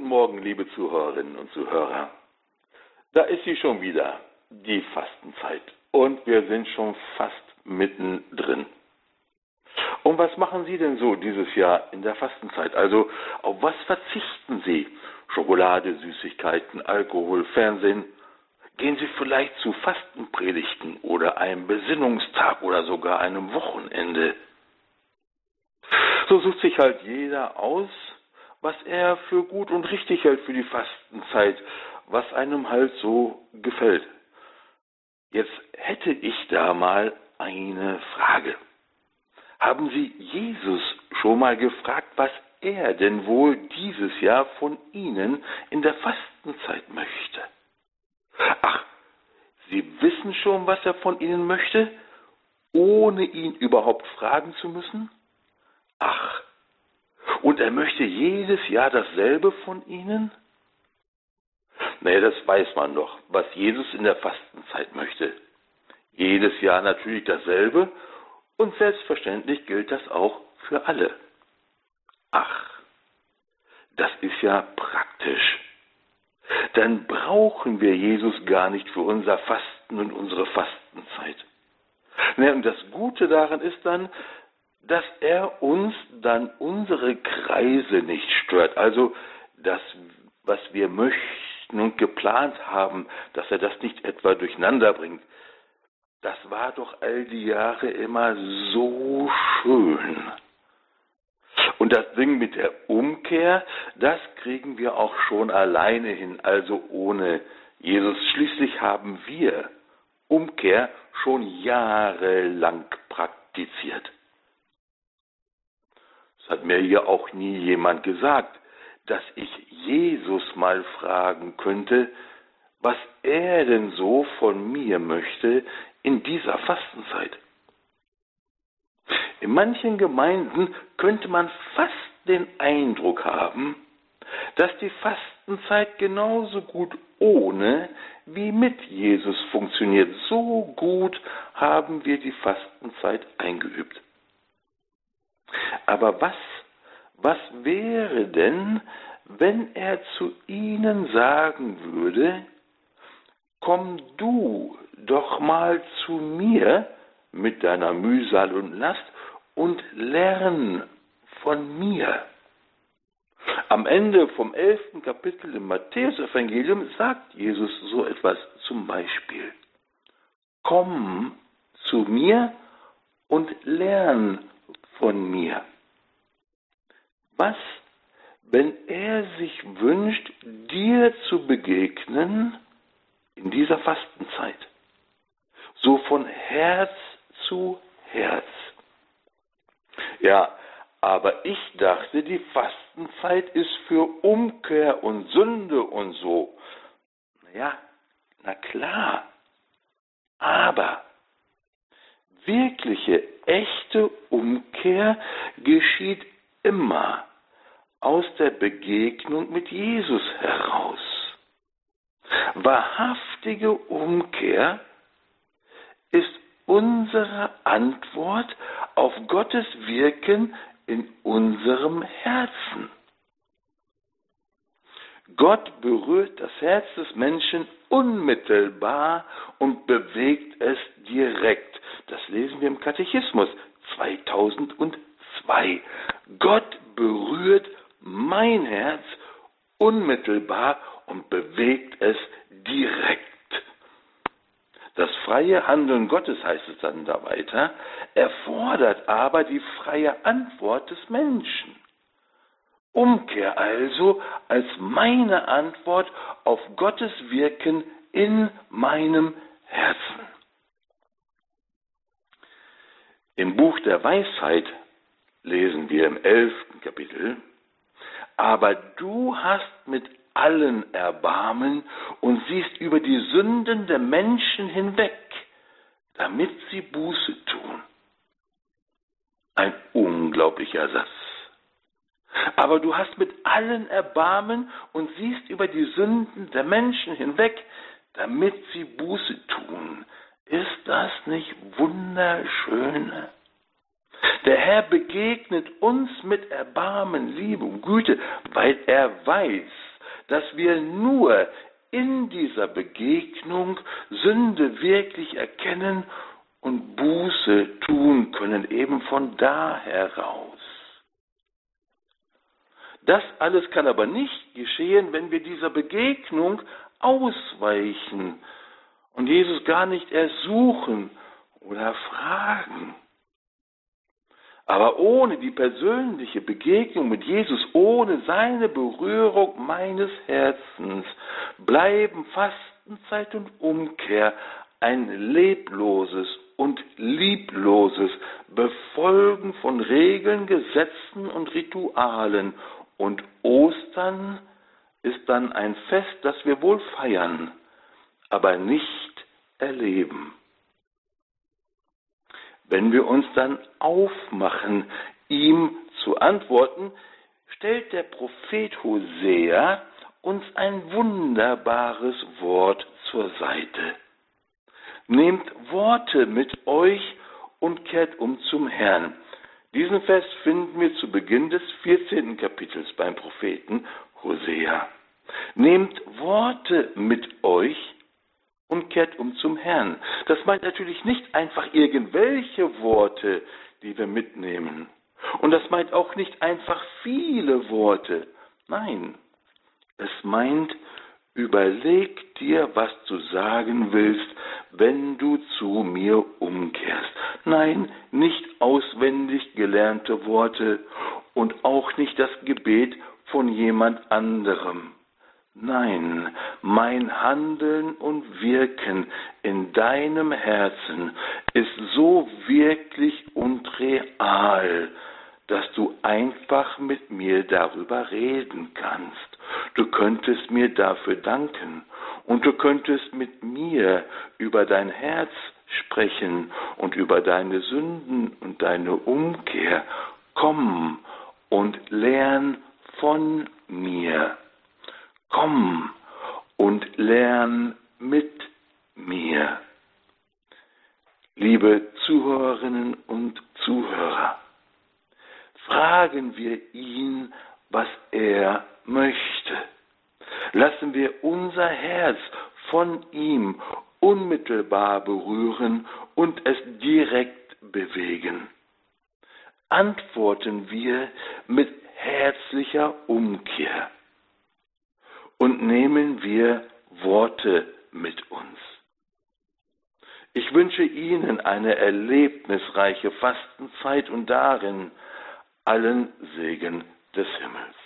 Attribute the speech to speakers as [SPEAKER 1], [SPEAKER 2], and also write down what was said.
[SPEAKER 1] Guten Morgen, liebe Zuhörerinnen und Zuhörer. Da ist sie schon wieder, die Fastenzeit. Und wir sind schon fast mittendrin. Und was machen Sie denn so dieses Jahr in der Fastenzeit? Also auf was verzichten Sie? Schokolade, Süßigkeiten, Alkohol, Fernsehen? Gehen Sie vielleicht zu Fastenpredigten oder einem Besinnungstag oder sogar einem Wochenende? So sucht sich halt jeder aus, was er für gut und richtig hält für die Fastenzeit, was einem halt so gefällt. Jetzt hätte ich da mal eine Frage. Haben Sie Jesus schon mal gefragt, was er denn wohl dieses Jahr von Ihnen in der Fastenzeit möchte? Ach, Sie wissen schon, was er von Ihnen möchte, ohne ihn überhaupt fragen zu müssen? Ach, und er möchte jedes Jahr dasselbe von ihnen? Naja, das weiß man doch, was Jesus in der Fastenzeit möchte. Jedes Jahr natürlich dasselbe und selbstverständlich gilt das auch für alle. Ach, das ist ja praktisch. Dann brauchen wir Jesus gar nicht für unser Fasten und unsere Fastenzeit. Naja, und das Gute daran ist dann, dass er uns dann unsere Kreise nicht stört. Also das, was wir möchten und geplant haben, dass er das nicht etwa durcheinander bringt. Das war doch all die Jahre immer so schön. Und das Ding mit der Umkehr, das kriegen wir auch schon alleine hin, also ohne Jesus. Schließlich haben wir Umkehr schon jahrelang praktiziert hat mir hier auch nie jemand gesagt, dass ich Jesus mal fragen könnte, was er denn so von mir möchte in dieser Fastenzeit. In manchen Gemeinden könnte man fast den Eindruck haben, dass die Fastenzeit genauso gut ohne wie mit Jesus funktioniert. So gut haben wir die Fastenzeit eingeübt. Aber was, was wäre denn, wenn er zu ihnen sagen würde, komm du doch mal zu mir mit deiner Mühsal und Last und lern von mir. Am Ende vom elften Kapitel im Matthäusevangelium sagt Jesus so etwas zum Beispiel. Komm zu mir und lern von mir. Was, wenn er sich wünscht, dir zu begegnen in dieser Fastenzeit? So von Herz zu Herz. Ja, aber ich dachte, die Fastenzeit ist für Umkehr und Sünde und so. Ja, na klar. Aber wirkliche, echte Umkehr geschieht immer aus der Begegnung mit Jesus heraus. Wahrhaftige Umkehr ist unsere Antwort auf Gottes Wirken in unserem Herzen. Gott berührt das Herz des Menschen unmittelbar und bewegt es direkt. Das lesen wir im Katechismus 2002. Gott berührt mein Herz unmittelbar und bewegt es direkt. Das freie Handeln Gottes heißt es dann da weiter, erfordert aber die freie Antwort des Menschen. Umkehr also als meine Antwort auf Gottes Wirken in meinem Herzen. Im Buch der Weisheit lesen wir im elften Kapitel, aber du hast mit allen Erbarmen und siehst über die Sünden der Menschen hinweg, damit sie Buße tun. Ein unglaublicher Satz. Aber du hast mit allen Erbarmen und siehst über die Sünden der Menschen hinweg, damit sie Buße tun. Ist das nicht wunderschön? Der Herr begegnet uns mit Erbarmen, Liebe und Güte, weil er weiß, dass wir nur in dieser Begegnung Sünde wirklich erkennen und Buße tun können, eben von da heraus. Das alles kann aber nicht geschehen, wenn wir dieser Begegnung ausweichen und Jesus gar nicht ersuchen oder fragen. Aber ohne die persönliche Begegnung mit Jesus, ohne seine Berührung meines Herzens, bleiben Fastenzeit und Umkehr ein lebloses und liebloses Befolgen von Regeln, Gesetzen und Ritualen. Und Ostern ist dann ein Fest, das wir wohl feiern, aber nicht erleben. Wenn wir uns dann aufmachen, ihm zu antworten, stellt der Prophet Hosea uns ein wunderbares Wort zur Seite. Nehmt Worte mit euch und kehrt um zum Herrn. Diesen Vers finden wir zu Beginn des 14. Kapitels beim Propheten Hosea. Nehmt Worte mit euch und kehrt um zum Herrn. Das meint natürlich nicht einfach irgendwelche Worte, die wir mitnehmen. Und das meint auch nicht einfach viele Worte. Nein, es meint, überleg dir, was du sagen willst, wenn du zu mir umkehrst. Nein, nicht auswendig gelernte Worte und auch nicht das Gebet von jemand anderem. Nein, mein Handeln und Wirken in deinem Herzen ist so wirklich und real, dass du einfach mit mir darüber reden kannst. Du könntest mir dafür danken und du könntest mit mir über dein Herz sprechen und über deine Sünden und deine Umkehr. Komm und lern von mir. Komm und lern mit mir. Liebe Zuhörerinnen und Zuhörer, fragen wir ihn, was er möchte. Lassen wir unser Herz von ihm unmittelbar berühren und es direkt bewegen. Antworten wir mit herzlicher Umkehr und nehmen wir Worte mit uns. Ich wünsche Ihnen eine erlebnisreiche Fastenzeit und darin allen Segen des Himmels.